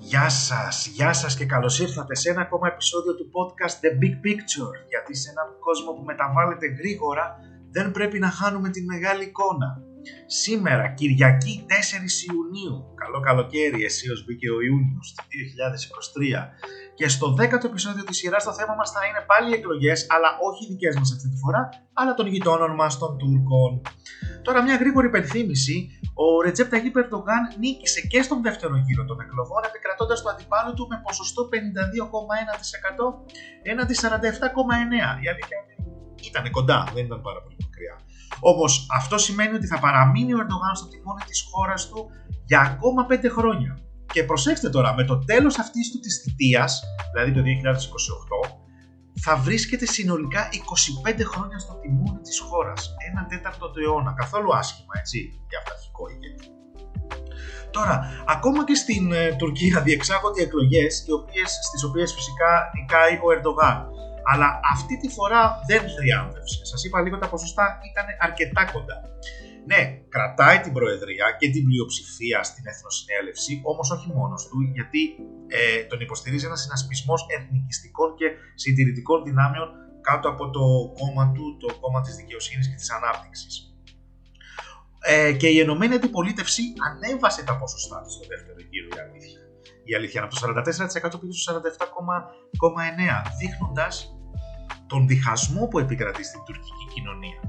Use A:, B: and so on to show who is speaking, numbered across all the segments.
A: Γεια σας, γεια σας και καλώς ήρθατε σε ένα ακόμα επεισόδιο του podcast The Big Picture γιατί σε έναν κόσμο που μεταβάλλεται γρήγορα δεν πρέπει να χάνουμε την μεγάλη εικόνα. Σήμερα, Κυριακή 4 Ιουνίου, καλό καλοκαίρι, ως μπήκε ο Ιούνιος του 2023 και στο 10ο επεισόδιο της σειράς το θέμα μας θα είναι πάλι οι εκλογές, αλλά όχι οι δικές μας αυτή τη φορά, αλλά των γειτόνων μας των Τούρκων. Τώρα μια γρήγορη υπενθύμηση, ο Ρετζέπ Ταγί Περντογάν νίκησε και στον δεύτερο γύρο των εκλογών επικρατώντας το αντιπάλο του με ποσοστό 52,1% έναντι 47,9%. Η αλήθεια ήταν κοντά, δεν ήταν πάρα πολύ μακριά. Όμω αυτό σημαίνει ότι θα παραμείνει ο Ερντογάν στο τιμόνι της χώρας του για ακόμα 5 χρόνια. Και προσέξτε τώρα, με το τέλος αυτής του της θητείας, δηλαδή το 2028, θα βρίσκεται συνολικά 25 χρόνια στο τιμόνι της χώρας. Ένα τέταρτο του αιώνα. Καθόλου άσχημα, έτσι, για αυταρχικό ηγέτη. Τώρα, ακόμα και στην ε, Τουρκία διεξάγονται εκλογές, οι οποίες, στις οποίες φυσικά νικάει ο Ερντογάν. Αλλά αυτή τη φορά δεν θριάμβευσε. Σας είπα λίγο τα ποσοστά ήταν αρκετά κοντά. Ναι, κρατάει την Προεδρία και την πλειοψηφία στην Εθνοσυνέλευση, όμως όχι μόνος του, γιατί ε, τον υποστηρίζει ένας συνασπισμός εθνικιστικών και συντηρητικών δυνάμεων κάτω από το κόμμα του, το κόμμα της δικαιοσύνης και της ανάπτυξης. Ε, και η Ενωμένη Αντιπολίτευση ανέβασε τα ποσοστά της στο δεύτερο γύρο, η αλήθεια. Η αλήθεια από το 44% πήγε στο 47,9, δείχνοντας τον διχασμό που επικρατεί στην τουρκική κοινωνία.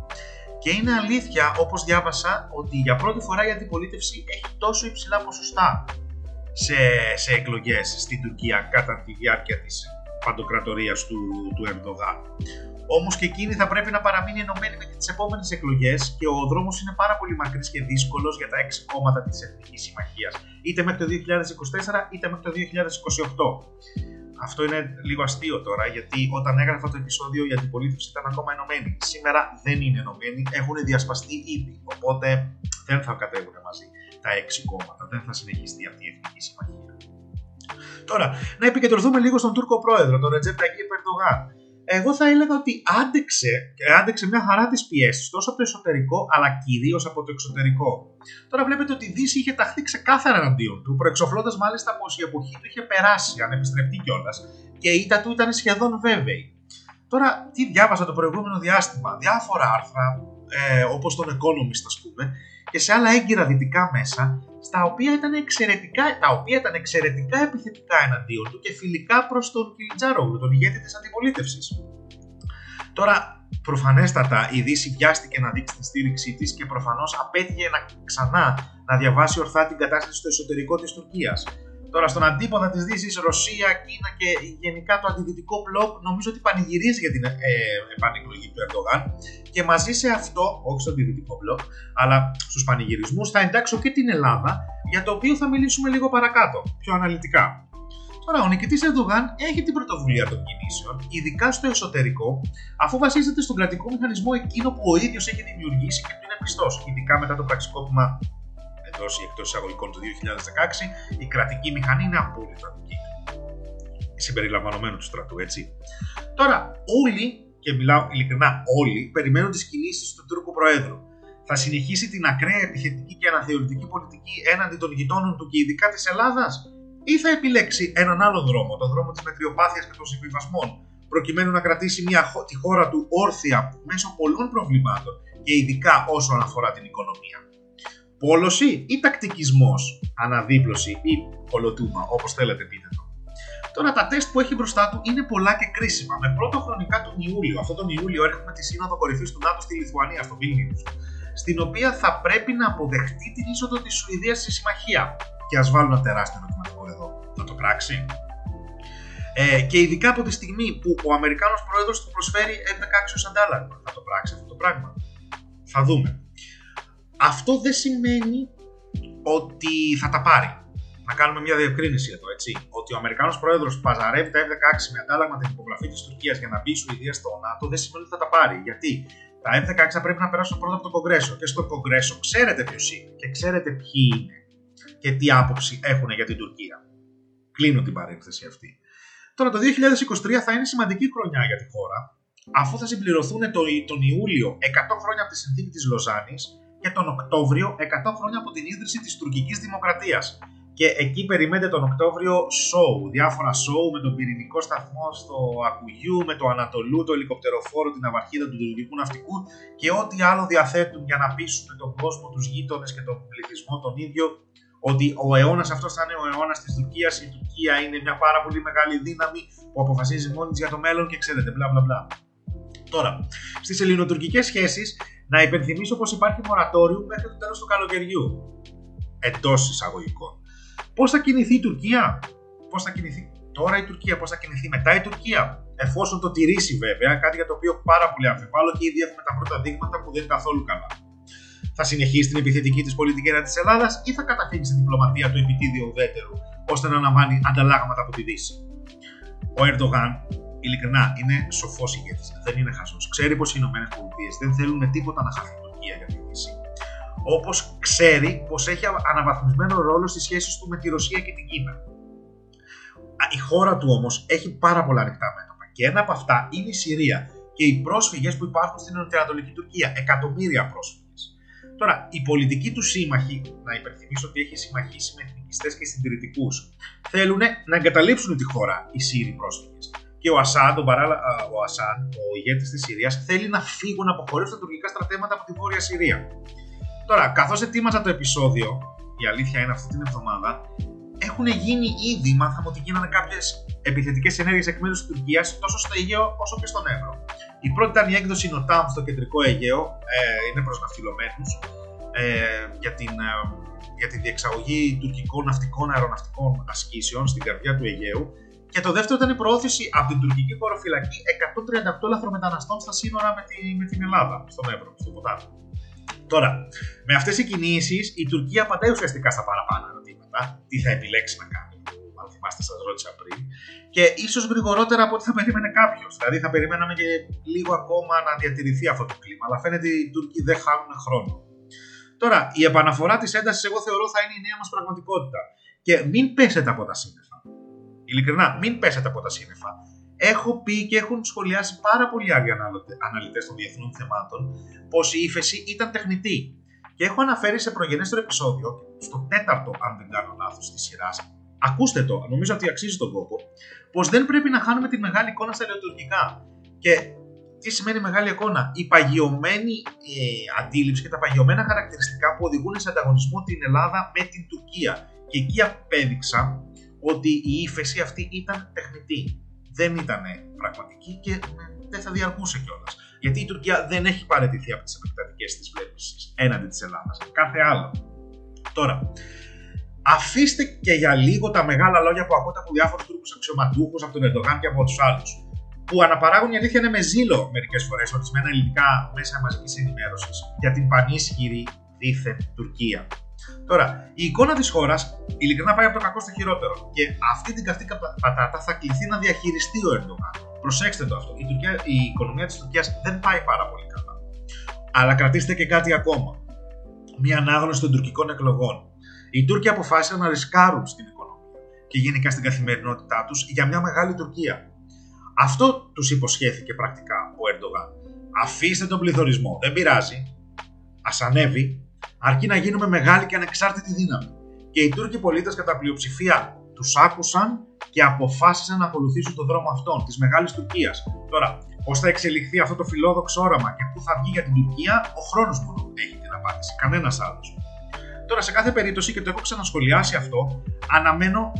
A: Και είναι αλήθεια, όπως διάβασα, ότι για πρώτη φορά η αντιπολίτευση έχει τόσο υψηλά ποσοστά σε, σε εκλογές στην Τουρκία κατά τη διάρκεια της παντοκρατορίας του, του Ερντογάν. Όμως και εκείνη θα πρέπει να παραμείνει ενωμένη με τις επόμενες εκλογές και ο δρόμος είναι πάρα πολύ μακρύς και δύσκολος για τα έξι κόμματα της Εθνικής Συμμαχίας, είτε μέχρι το 2024 είτε μέχρι το 2028. Αυτό είναι λίγο αστείο τώρα, γιατί όταν έγραφα το επεισόδιο η αντιπολίτευση ήταν ακόμα ενωμένη. Σήμερα δεν είναι ενωμένη, έχουν διασπαστεί ήδη. Οπότε δεν θα κατέβουν μαζί τα έξι κόμματα, δεν θα συνεχιστεί αυτή η εθνική συμμαχία. Τώρα, να επικεντρωθούμε λίγο στον Τούρκο πρόεδρο, τον Ρετζέπ Ταγί Περντογάν εγώ θα έλεγα ότι άντεξε, άντεξε μια χαρά τη πιέσεις τόσο από το εσωτερικό αλλά κυρίως από το εξωτερικό. Τώρα βλέπετε ότι η Δύση είχε ταχθεί ξεκάθαρα εναντίον του, προεξοφλώντας μάλιστα πως η εποχή του είχε περάσει, ανεπιστρεπτή κιόλας, και η ήττα του ήταν σχεδόν βέβαιη. Τώρα, τι διάβασα το προηγούμενο διάστημα, διάφορα άρθρα, ε, όπως τον Economist ας πούμε, και σε άλλα έγκυρα δυτικά μέσα, στα οποία ήταν εξαιρετικά, τα οποία ήταν εξαιρετικά επιθετικά εναντίον του και φιλικά προς τον Κιλιτζάρογλου, τον ηγέτη της αντιπολίτευσης. Τώρα, προφανέστατα η Δύση βιάστηκε να δείξει τη στήριξή της και προφανώς απέτυχε να ξανά να διαβάσει ορθά την κατάσταση στο εσωτερικό της Τουρκίας. Τώρα στον αντίποδα της Δύσης, Ρωσία, Κίνα και γενικά το αντιδυτικό μπλοκ νομίζω ότι πανηγυρίζει για την ε, επανεκλογή του Ερντογάν και μαζί σε αυτό, όχι στον αντιδυτικό μπλοκ, αλλά στους πανηγυρισμούς θα εντάξω και την Ελλάδα για το οποίο θα μιλήσουμε λίγο παρακάτω, πιο αναλυτικά. Τώρα, ο νικητής Ερντογάν έχει την πρωτοβουλία των κινήσεων, ειδικά στο εσωτερικό, αφού βασίζεται στον κρατικό μηχανισμό εκείνο που ο ίδιος έχει δημιουργήσει και του είναι πιστός, ειδικά μετά το πραξικόπημα εντό ή εκτός εισαγωγικών του 2016, η κρατική μηχανή είναι απόλυτα δική συμπεριλαμβανομένου του στρατού, έτσι. Τώρα, όλοι, και μιλάω ειλικρινά όλοι, περιμένουν τις κινήσεις του Τούρκου Προέδρου. Θα συνεχίσει την ακραία επιθετική και αναθεωρητική πολιτική έναντι των γειτόνων του και ειδικά της Ελλάδας, ή θα επιλέξει έναν άλλο δρόμο, τον δρόμο της μετριοπάθειας και των συμβιβασμών, προκειμένου να κρατήσει μια, τη χώρα του όρθια μέσω πολλών προβλημάτων και ειδικά όσον αφορά την οικονομία; Πόλωση ή τακτικισμός, αναδίπλωση ή κολοτούμα, όπως θέλετε πείτε το. Τώρα τα τεστ που έχει μπροστά του είναι πολλά και κρίσιμα. Με πρώτο χρονικά τον Ιούλιο, αυτόν τον Ιούλιο έρχομαι τη Σύνοδο Κορυφής του ΝΑΤΟ στη Λιθουανία, στο Βίλνιους, στην οποία θα πρέπει να αποδεχτεί την είσοδο της Σουηδίας στη συμμαχία. Και ας βάλω ένα τεράστιο ερωτηματικό εδώ. Θα το πράξει. Ε, και ειδικά από τη στιγμή που ο Αμερικάνος πρόεδρος του προσφέρει F-16 ω αντάλλαγμα. Θα το πράξει αυτό το πράγμα. Θα δούμε. Αυτό δεν σημαίνει ότι θα τα πάρει. Να κάνουμε μια διευκρίνηση εδώ, έτσι. Ότι ο Αμερικάνος πρόεδρος παζαρεύει τα F-16 με αντάλλαγμα την υπογραφή της Τουρκίας για να μπει η Σουηδία στο ΝΑΤΟ δεν σημαίνει ότι θα τα πάρει. Γιατί τα F-16 θα πρέπει να περάσουν πρώτα από το Κογκρέσο. Και στο Κογκρέσο ξέρετε ποιος είναι και ξέρετε ποιοι είναι και τι άποψη έχουν για την Τουρκία. Κλείνω την παρένθεση αυτή. Τώρα το 2023 θα είναι σημαντική χρονιά για τη χώρα, αφού θα συμπληρωθούν τον Ιούλιο 100 χρόνια από τη συνθήκη της Λοζάνης και τον Οκτώβριο 100 χρόνια από την ίδρυση της τουρκικής δημοκρατίας και εκεί περιμένετε τον Οκτώβριο show, διάφορα show με τον πυρηνικό σταθμό στο Ακουγιού, με το Ανατολού, το ελικοπτεροφόρο, την αυαρχίδα του τουρκικού ναυτικού και ό,τι άλλο διαθέτουν για να πείσουν τον κόσμο, τους γείτονες και τον πληθυσμό τον ίδιο ότι ο αιώνας αυτός θα είναι ο αιώνας της Τουρκίας. Η Τουρκία είναι μια πάρα πολύ μεγάλη δύναμη που αποφασίζει μόνη της για το μέλλον και ξέρετε, μπλα μπλα μπλα. Τώρα, στις ελληνοτουρκικές σχέσεις, να υπενθυμίσω πως υπάρχει μορατόριο μέχρι το τέλος του καλοκαιριού. Εντός εισαγωγικών. Πώς θα κινηθεί η Τουρκία, πώς θα κινηθεί τώρα η Τουρκία, πώς θα κινηθεί μετά η Τουρκία, εφόσον το τηρήσει βέβαια, κάτι για το οποίο πάρα πολύ αμφιβάλλω και ήδη έχουμε τα πρώτα δείγματα που δεν είναι καθόλου καλά. Θα συνεχίσει την επιθετική της πολιτική έναντι της Ελλάδας ή θα καταφύγει στην διπλωματία του επιτίδιου ουδέτερου ώστε να αναμβάνει ανταλλάγματα από τη Δύση; Ο Ερντογάν, ειλικρινά, είναι σοφός ηγέτη. Δεν είναι χαζός. Ξέρει πως οι ΗΠΑ δεν θέλουν με τίποτα να χαθεί η Τουρκία για τη Δύση Όπως ξέρει πως έχει αναβαθμισμένο ρόλο στις σχέσεις του με τη Ρωσία και την Κίνα. Η χώρα του όμως έχει πάρα πολλά ανοιχτά μέτωπα και ένα από αυτά είναι η Συρία και οι πρόσφυγες που υπάρχουν στην Νοτιοανατολική Τουρκία. Εκατομμύρια πρόσφυγες. Τώρα, οι πολιτικοί του σύμμαχοι, να υπενθυμίσω ότι έχει συμμαχίσει με εθνικιστές και συντηρητικούς, θέλουν να εγκαταλείψουν τη χώρα οι Σύριοι πρόσφυγες. Και ο Ασάντ, ο, Μπαράλα, ο, Ασάντ, ο ηγέτης της Συρίας, θέλει να φύγουν, να αποχωρήσουν τα τουρκικά στρατεύματα από τη Βόρεια Συρία. Τώρα, καθώς ετοίμαζα το επεισόδιο, η αλήθεια είναι αυτή την εβδομάδα, έχουν γίνει ήδη, μάθαμε ότι γίνανε κάποιες επιθετικές ενέργειες εκ μέρους της Τουρκίας τόσο στο Αιγαίο όσο και στον Εύρο. Η πρώτη ήταν η έκδοση Νοτάμ στο κεντρικό Αιγαίο, ε, είναι προς ναυτιλωμένους, ε, για, την, ε, για τη διεξαγωγή τουρκικών ναυτικών αεροναυτικών ασκήσεων στην καρδιά του Αιγαίου. Και το δεύτερο ήταν η προώθηση από την τουρκική χωροφυλακή 138 λαθρομεταναστών στα σύνορα με, τη, με την Ελλάδα, στον Εύρο, στο ποτάμι. Τώρα, με αυτές οι κινήσεις η Τουρκία απαντάει ουσιαστικά στα παραπάνω ερωτήματα. Τι θα επιλέξει να κάνει. Αν θυμάστε, σας ρώτησα πριν. Και ίσως γρηγορότερα από ό,τι θα περίμενε κάποιος. Δηλαδή, θα περιμέναμε και λίγο ακόμα να διατηρηθεί αυτό το κλίμα. Αλλά φαίνεται ότι οι Τούρκοι δεν χάνουν χρόνο. Τώρα, η επαναφορά της έντασης, εγώ θεωρώ, θα είναι η νέα μας πραγματικότητα. Και μην πέσετε από τα σύννεφα. Ειλικρινά, μην πέσετε από τα σύννεφα έχω πει και έχουν σχολιάσει πάρα πολλοί άλλοι αναλυτές των διεθνών θεμάτων πως η ύφεση ήταν τεχνητή. Και έχω αναφέρει σε προγενέστερο επεισόδιο, στο τέταρτο αν δεν κάνω λάθος της σειράς, ακούστε το, νομίζω ότι αξίζει τον κόπο, πως δεν πρέπει να χάνουμε τη μεγάλη εικόνα στα ελαιοτουρκικά. Και τι σημαίνει μεγάλη εικόνα; Η παγιωμένη ε, αντίληψη και τα παγιωμένα χαρακτηριστικά που οδηγούν σε ανταγωνισμό την Ελλάδα με την Τουρκία. Και εκεί απέδειξα ότι η ύφεση αυτή ήταν τεχνητή δεν ήταν πραγματική και δεν θα διαρκούσε κιόλας. Γιατί η Τουρκία δεν έχει παραιτηθεί από τις επεκτατικέ της βλέψεις έναντι της Ελλάδας. Κάθε άλλο. Τώρα, αφήστε και για λίγο τα μεγάλα λόγια που ακούτε από διάφορους Τούρκους αξιωματούχους, από τον Ερντογάν και από τους άλλους. Που αναπαράγουν η αλήθεια είναι με ζήλο μερικές φορές ορισμένα ελληνικά μέσα μαζικής ενημέρωσης για την πανίσχυρη δίθεν Τουρκία. Τώρα, η εικόνα της χώρας ειλικρινά πάει από το κακό στο χειρότερο. Και αυτή την καυτή πατάτα θα κληθεί να διαχειριστεί ο Ερντογάν. Προσέξτε το αυτό. Η, Τουρκία, η οικονομία της Τουρκίας δεν πάει πάρα πολύ καλά. Αλλά κρατήστε και κάτι ακόμα. Μια ανάγνωση των τουρκικών εκλογών. Οι Τούρκοι αποφάσισαν να ρισκάρουν στην οικονομία και γενικά στην καθημερινότητά τους για μια μεγάλη Τουρκία. Αυτό τους υποσχέθηκε πρακτικά ο Ερντογάν. Αφήστε τον πληθωρισμό, δεν πειράζει. Α ανέβει, αρκεί να γίνουμε μεγάλη και ανεξάρτητη δύναμη. Και οι Τούρκοι πολίτες κατά πλειοψηφία τους άκουσαν και αποφάσισαν να ακολουθήσουν τον δρόμο αυτόν, της Μεγάλης Τουρκίας. Τώρα, πώς θα εξελιχθεί αυτό το φιλόδοξο όραμα και πού θα βγει για την Τουρκία, ο χρόνος μόνο έχει την απάντηση, κανένας άλλος. Τώρα, σε κάθε περίπτωση, και το έχω ξανασχολιάσει αυτό, αναμένω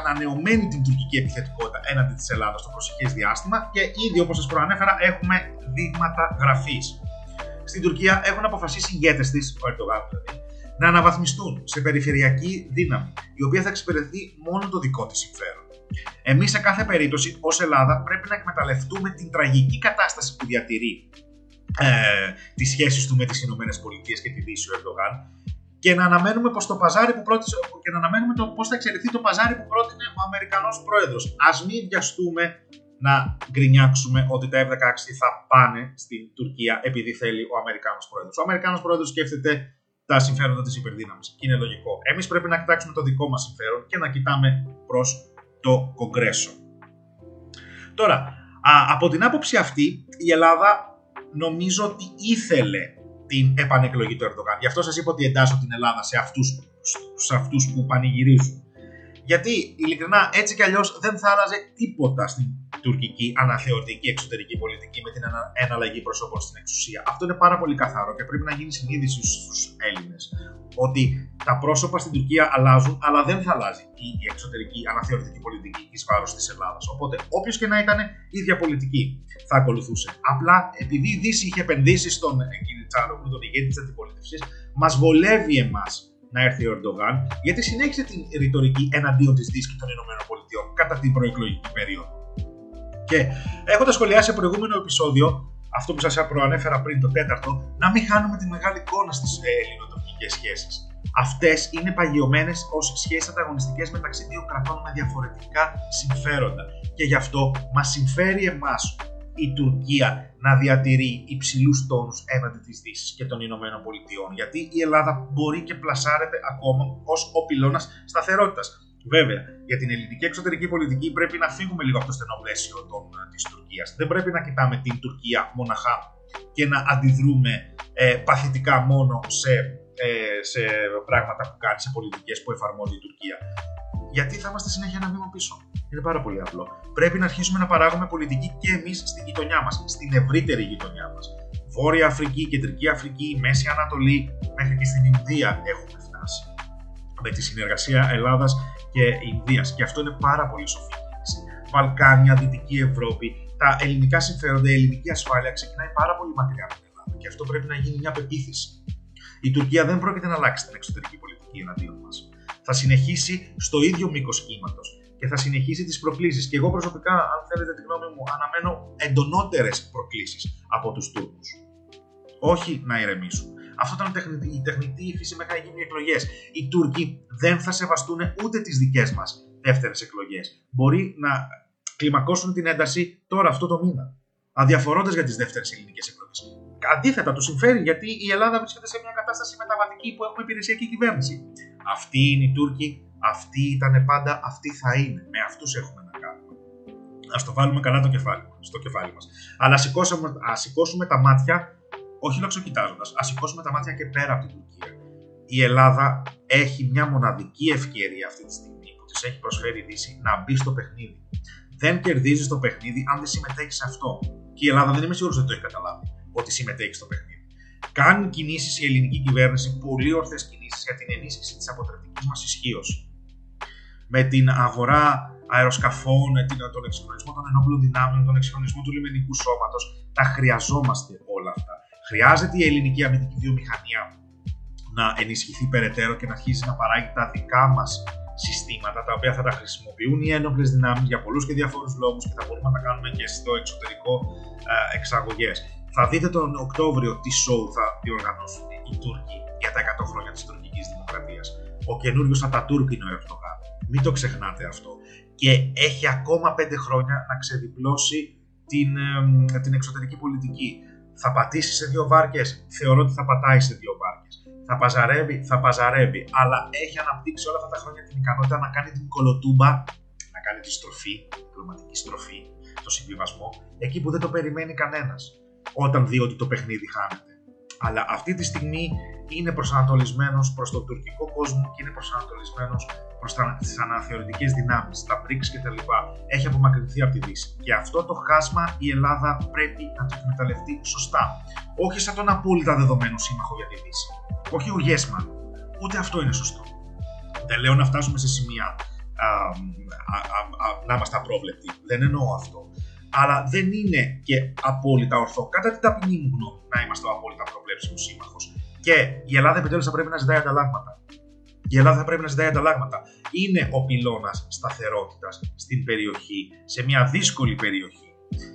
A: ανανεωμένη την τουρκική επιθετικότητα έναντι της Ελλάδας στο προσεχές διάστημα και ήδη, όπως σας προανέφερα, έχουμε δείγματα γραφής στην Τουρκία έχουν αποφασίσει οι ηγέτες της, ο Ερντογάν δηλαδή, να αναβαθμιστούν σε περιφερειακή δύναμη, η οποία θα εξυπηρετεί μόνο το δικό της συμφέρον. Εμείς, σε κάθε περίπτωση, ως Ελλάδα, πρέπει να εκμεταλλευτούμε την τραγική κατάσταση που διατηρεί ε, τις σχέσεις του με τις ΗΠΑ και τη Δύση ο Ερντογάν και να αναμένουμε πως το παζάρι που πρότεινε, και να αναμένουμε το πώς θα εξελιχθεί το παζάρι που πρότεινε ο Αμερικανός Πρόεδρος. Ας μην βιαστούμε να γκρινιάξουμε ότι τα F-16 θα πάνε στην Τουρκία επειδή θέλει ο Αμερικάνος Πρόεδρος. Ο Αμερικάνος Πρόεδρος σκέφτεται τα συμφέροντα της υπερδύναμης και είναι λογικό. Εμείς πρέπει να κοιτάξουμε το δικό μας συμφέρον και να κοιτάμε προς το Κογκρέσο. Τώρα, από την άποψη αυτή η Ελλάδα νομίζω ότι ήθελε την επανεκλογή του Ερντογάν. Γι' αυτό σας είπα ότι εντάσσω την Ελλάδα σε αυτούς σε αυτούς που πανηγυρίζουν. Γιατί ειλικρινά έτσι κι αλλιώς δεν θα άλλαζε τίποτα στην τουρκική αναθεωρητική εξωτερική πολιτική με την εναλλαγή προσώπων στην εξουσία. Αυτό είναι πάρα πολύ καθαρό και πρέπει να γίνει συνείδηση στους Έλληνες. Ότι τα πρόσωπα στην Τουρκία αλλάζουν, αλλά δεν θα αλλάζει η εξωτερική αναθεωρητική πολιτική εις βάρος της Ελλάδας. Οπότε, όποιος και να ήταν, η ίδια πολιτική θα ακολουθούσε. Απλά επειδή η Δύση είχε επενδύσει στον κ. Τσάρογλου, τον ηγέτη της αντιπολίτευσης, μας βολεύει εμάς να έρθει ο Ερντογάν, γιατί συνέχισε την ρητορική εναντίον της Δύσης και των ΗΠΑ κατά την προεκλογική περίοδο. Και έχοντας σχολιάσει σε προηγούμενο επεισόδιο, αυτό που σας προανέφερα πριν, το τέταρτο, να μην χάνουμε τη μεγάλη εικόνα στις ε, ελληνοτουρκικέ σχέσεις. Αυτές είναι παγιωμένες ως σχέσεις ανταγωνιστικές μεταξύ δύο κρατών με διαφορετικά συμφέροντα. Και γι' αυτό μας συμφέρει εμάς η Τουρκία να διατηρεί υψηλούς τόνους έναντι της Δύσης και των Ηνωμένων Πολιτειών. Γιατί η Ελλάδα μπορεί και πλασάρεται ακόμα ως ο πυλώνας σταθερότητας. Βέβαια, για την ελληνική εξωτερική πολιτική πρέπει να φύγουμε λίγο από το στενό πλαίσιο της Τουρκίας. Δεν πρέπει να κοιτάμε την Τουρκία μοναχά και να αντιδρούμε ε, παθητικά μόνο σε, ε, σε πράγματα που κάνει, σε πολιτικές που εφαρμόζει η Τουρκία. Γιατί θα είμαστε συνέχεια ένα βήμα πίσω; Είναι πάρα πολύ απλό. Πρέπει να αρχίσουμε να παράγουμε πολιτική και εμείς στην γειτονιά μας, στην ευρύτερη γειτονιά μας. Βόρεια Αφρική, Κεντρική Αφρική, Μέση Ανατολή, μέχρι και στην Ινδία έχουμε φτάσει. Με τη συνεργασία Ελλάδας και Ινδίας. Και αυτό είναι πάρα πολύ σοφή κίνηση. Βαλκάνια, Δυτική Ευρώπη, τα ελληνικά συμφέροντα, η ελληνική ασφάλεια ξεκινάει πάρα πολύ μακριά από την Ελλάδα. Και αυτό πρέπει να γίνει μια πεποίθηση. Η Τουρκία δεν πρόκειται να αλλάξει την εξωτερική πολιτική εναντίον μας. Θα συνεχίσει στο ίδιο μήκος κύματος και θα συνεχίσει τις προκλήσεις. Και εγώ προσωπικά, αν θέλετε τη γνώμη μου, αναμένω εντονότερες προκλήσεις από τους Τούρκους. Όχι να ηρεμήσουν. Αυτό ήταν τεχνητή, η τεχνητή φύση μέχρι να γίνουν οι εκλογές. Οι Τούρκοι δεν θα σεβαστούν ούτε τις δικές μας δεύτερες εκλογές. Μπορεί να κλιμακώσουν την ένταση τώρα αυτό το μήνα. Αδιαφορώντας για τις δεύτερες ελληνικές εκλογές. Αντίθετα, του συμφέρει γιατί η Ελλάδα βρίσκεται σε μια κατάσταση μεταβατική που έχουμε υπηρεσιακή κυβέρνηση. Αυτοί είναι οι Τούρκοι αυτοί ήταν πάντα, αυτοί θα είναι. Με αυτούς έχουμε να κάνουμε. Α το βάλουμε καλά το κεφάλι, στο κεφάλι μας. Αλλά ας σηκώσουμε τα μάτια, όχι λοξοκοιτάζοντα, ας σηκώσουμε τα μάτια και πέρα από την Τουρκία. Η Ελλάδα έχει μια μοναδική ευκαιρία αυτή τη στιγμή που της έχει προσφέρει η Δύση να μπει στο παιχνίδι. Δεν κερδίζεις το παιχνίδι αν δεν συμμετέχεις σε αυτό. Και η Ελλάδα δεν είμαι σίγουρος ότι το έχει καταλάβει ότι συμμετέχει στο παιχνίδι. Κάνει κινήσεις η ελληνική κυβέρνηση, πολύ ορθές κινήσεις για την ενίσχυση της αποτρεπτικής μας ισχύως με την αγορά αεροσκαφών, τον εξυγχρονισμό των ενόπλων δυνάμεων, τον εξυγχρονισμό του λιμενικού σώματος. Τα χρειαζόμαστε όλα αυτά. Χρειάζεται η ελληνική αμυντική βιομηχανία να ενισχυθεί περαιτέρω και να αρχίσει να παράγει τα δικά μας συστήματα, τα οποία θα τα χρησιμοποιούν οι ένοπλες δυνάμεις για πολλούς και διαφόρου λόγους και θα μπορούμε να τα κάνουμε και στο εξωτερικό ε, εξαγωγές. Θα δείτε τον Οκτώβριο τι show θα διοργανώσουν οι Τούρκοι για τα 100 χρόνια της τουρκικής δημοκρατίας. Ο καινούριος Ατατούρκ είναι ο Ερντογάν. Μην το ξεχνάτε αυτό. Και έχει ακόμα πέντε χρόνια να ξεδιπλώσει την, την εξωτερική πολιτική. Θα πατήσει σε δύο βάρκες. Θεωρώ ότι θα πατάει σε δύο βάρκες. Θα παζαρεύει, θα παζαρεύει. Αλλά έχει αναπτύξει όλα αυτά τα χρόνια την ικανότητα να κάνει την κολοτούμπα, να κάνει τη στροφή, την διπλωματική στροφή, το συμβιβασμό, εκεί που δεν το περιμένει κανένας. Όταν δει ότι το παιχνίδι χάνεται. Αλλά αυτή τη στιγμή είναι προσανατολισμένος προς τον τουρκικό κόσμο και είναι προσανατολισμένος προς τις αναθεωρητικές δυνάμεις, τα BRICS κτλ. Έχει απομακρυνθεί από τη Δύση. Και αυτό το χάσμα η Ελλάδα πρέπει να το εκμεταλλευτεί σωστά. Όχι σαν τον απόλυτα δεδομένο σύμμαχο για τη Δύση. Όχι ο Γέσμαν. Ούτε αυτό είναι σωστό. Δεν λέω να φτάσουμε σε σημεία α, α, α, να είμαστε απρόβλεπτοι. Δεν εννοώ αυτό. Αλλά δεν είναι και απόλυτα ορθό, κατά την ταπεινή μου γνώμη, να είμαστε ο απόλυτα προβλέψιμος σύμμαχος. Και η Ελλάδα επιτέλους θα πρέπει να ζητάει ανταλλάγματα. Η Ελλάδα θα πρέπει να ζητάει ανταλλάγματα. Είναι ο πυλώνας σταθερότητας στην περιοχή, σε μια δύσκολη περιοχή.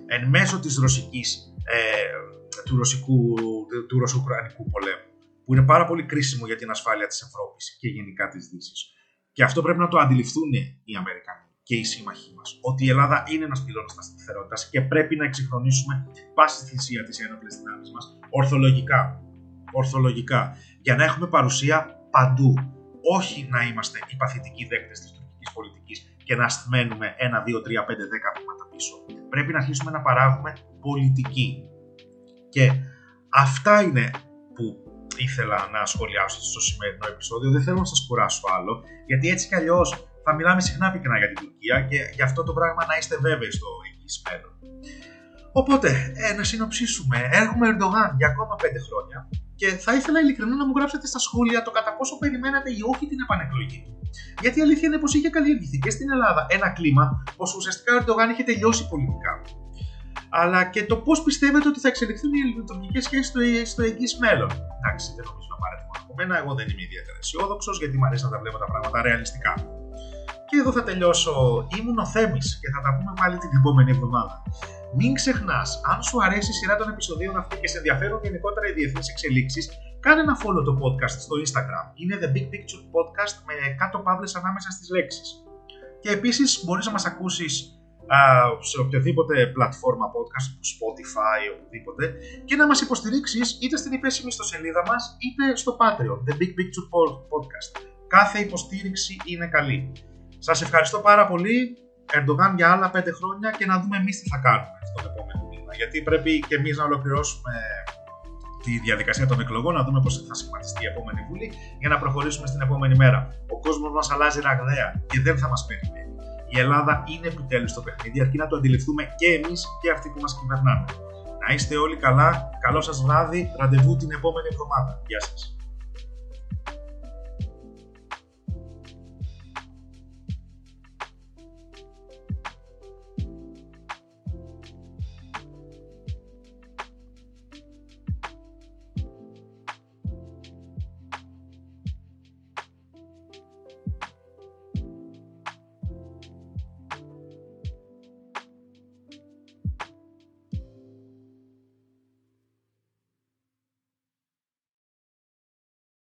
A: Εν μέσω της ρωσικής, ε, του, ρωσικού, του ρωσο-ουκρανικού πολέμου, που είναι πάρα πολύ κρίσιμο για την ασφάλεια της Ευρώπης και γενικά της Δύσης. Και αυτό πρέπει να το αντιληφθούν οι Αμερικανοί και οι σύμμαχοί μας. Ότι η Ελλάδα είναι ένας πυλώνας σταθερότητας και πρέπει να εξυγχρονίσουμε πάση στη θυσία της ένοπλε δυνάμει μας ορθολογικά. Ορθολογικά. Για να έχουμε παρουσία παντού όχι να είμαστε οι παθητικοί δέκτες της τουρκικής πολιτικής και να μένουμε ένα, δύο, τρία, πέντε, δέκα βήματα πίσω. Πρέπει να αρχίσουμε να παράγουμε πολιτική. Και αυτά είναι που ήθελα να σχολιάσω στο σημερινό επεισόδιο. Δεν θέλω να σας κουράσω άλλο, γιατί έτσι κι αλλιώς θα μιλάμε συχνά πυκνά για την Τουρκία και γι' αυτό το πράγμα να είστε βέβαιοι στο εγγύς μέλλον. Οπότε, ε, να συνοψίσουμε. Έχουμε Ερντογάν για ακόμα 5 χρόνια και θα ήθελα ειλικρινά να μου γράψετε στα σχόλια το κατά πόσο περιμένατε ή όχι την επανεκλογή του. Γιατί η αλήθεια είναι πως είχε καλλιεργηθεί και στην Ελλάδα ένα κλίμα πως ουσιαστικά ο Ερντογάν είχε τελειώσει πολιτικά. Αλλά και το πώς πιστεύετε ότι θα εξελιχθούν οι ελληνοτουρκικές σχέσεις στο, στο εγγύ μέλλον. Εντάξει, δεν νομίζω να πάρετε μόνο από μένα. Εγώ δεν είμαι ιδιαίτερα αισιόδοξος γιατί μου αρέσει να τα βλέπω τα πράγματα ρεαλιστικά. Και εδώ θα τελειώσω. Ήμουν ο Θέμης και θα τα πούμε πάλι την επόμενη εβδομάδα. Μην ξεχνάς, αν σου αρέσει η σειρά των επεισοδίων αυτή και σε ενδιαφέρουν γενικότερα οι διεθνείς εξελίξεις, κάνε ένα follow το podcast στο Instagram. Είναι The Big Picture Podcast με κάτω παύλες ανάμεσα στις λέξεις. Και επίσης μπορείς να μας ακούσεις σε οποιαδήποτε πλατφόρμα podcast, Spotify, οπουδήποτε, και να μας υποστηρίξεις είτε στην υπέσιμη στο σελίδα μας, είτε στο Patreon, The Big Picture Podcast. Κάθε υποστήριξη είναι καλή. Σας ευχαριστώ πάρα πολύ. Ερντογάν για άλλα πέντε χρόνια και να δούμε εμείς τι θα κάνουμε στον επόμενο μήνα. Γιατί πρέπει και εμείς να ολοκληρώσουμε τη διαδικασία των εκλογών, να δούμε πώς θα σχηματιστεί η επόμενη Βουλή για να προχωρήσουμε στην επόμενη μέρα. Ο κόσμος μας αλλάζει ραγδαία και δεν θα μας περιμένει. Η Ελλάδα είναι επιτέλους στο παιχνίδι, αρκεί να το αντιληφθούμε και εμείς και αυτοί που μας κυβερνάνε. Να είστε όλοι καλά, καλό σας βράδυ, ραντεβού την επόμενη εβδομάδα. Γεια σας.